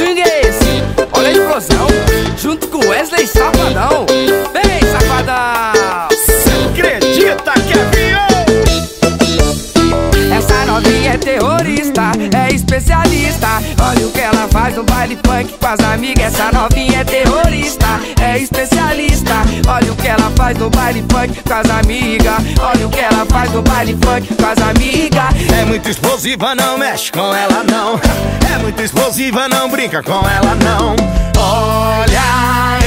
swing é esse? Olha a explosão, junto com Wesley Safadão. Vem, safadão! Cê acredita que é viu? Essa novinha é terrorista, é especialista. Olha o que ela faz no baile funk com as amigas. Essa novinha é terrorista, é especialista. Olha o que ela faz no baile funk com as amigas. Olha o que ela no baile funk com as amigas. É muito explosiva, não mexe com ela não. É muito explosiva, não brinca com ela não. Olha a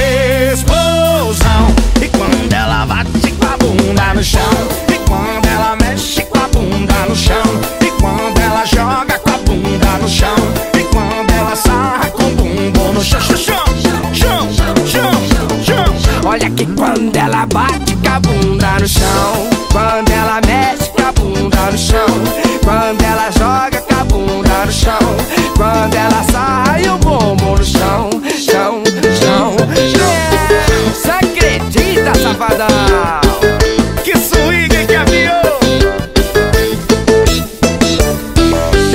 explosão. E quando ela bate com a bunda no chão. E quando ela mexe com a bunda no chão. E quando ela joga com a bunda no chão. E quando ela sarra com o bumbum no chão. Chão, chão, chão, chão, chão. Olha que quando ela bate com a bunda no chão, quando ela mexe com a bunda no chão, quando ela joga com a bunda no chão, quando ela sai o bumbum no chão, chão, chão. É, Você acredita, safadão? Que swing que aviou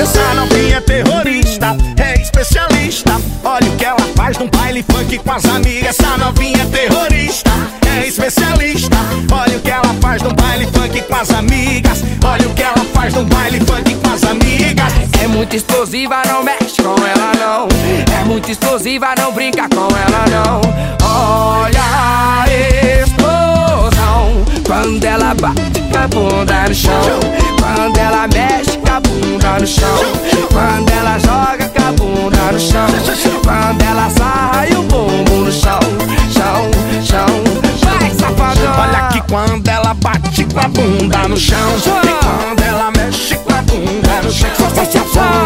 Essa novinha é terrorista, é especialista Olha o que ela faz num baile funk com as amigas Essa novinha é terrorista, é especialista Olha as amigas. Olha o que ela faz num baile funk com as amigas. É muito explosiva, não mexe com ela não. É muito explosiva, não brinca com ela não. Olha a explosão. Quando ela bate com a bunda no chão, quando ela mexe com a bunda no chão, quando bunda no chão. E quando ela mexe com a bunda no chão Quando ela